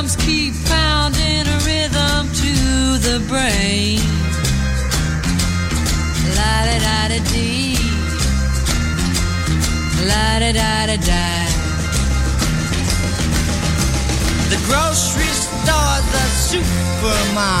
Drums keep pounding a rhythm to the brain. La da da da dee. La da da da da. The grocery store, the supermarket.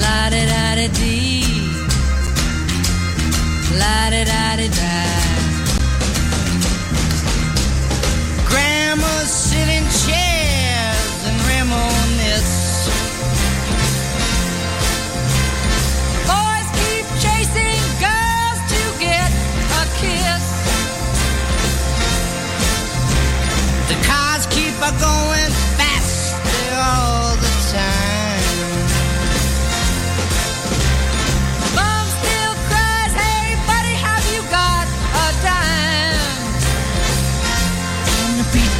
La da da da dee. La da da da da. Grandmas chairs and reminisce. Boys keep chasing girls to get a kiss. The cars keep a going faster all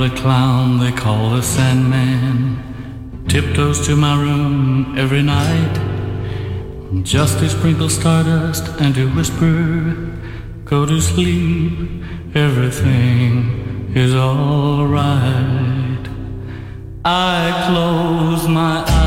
A clown they call the Sandman tiptoes to my room every night just to sprinkle stardust and to whisper, Go to sleep, everything is alright. I close my eyes.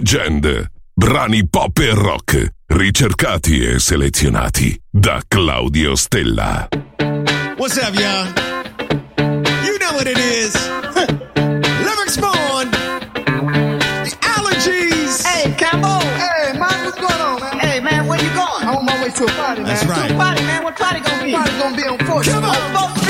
Legend. Brani pop e rock, ricercati e selezionati da Claudio Stella. What's up, y'all? You know what it is. Limerick Spawn. The allergies. Hey, Camo. Hey, man, what's going on, man? Hey, man, where you going? I'm on my way to a party, man. That's right. To a party, man. What party gonna be? Party gonna be on 4th. Come on.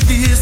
Share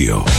Radio.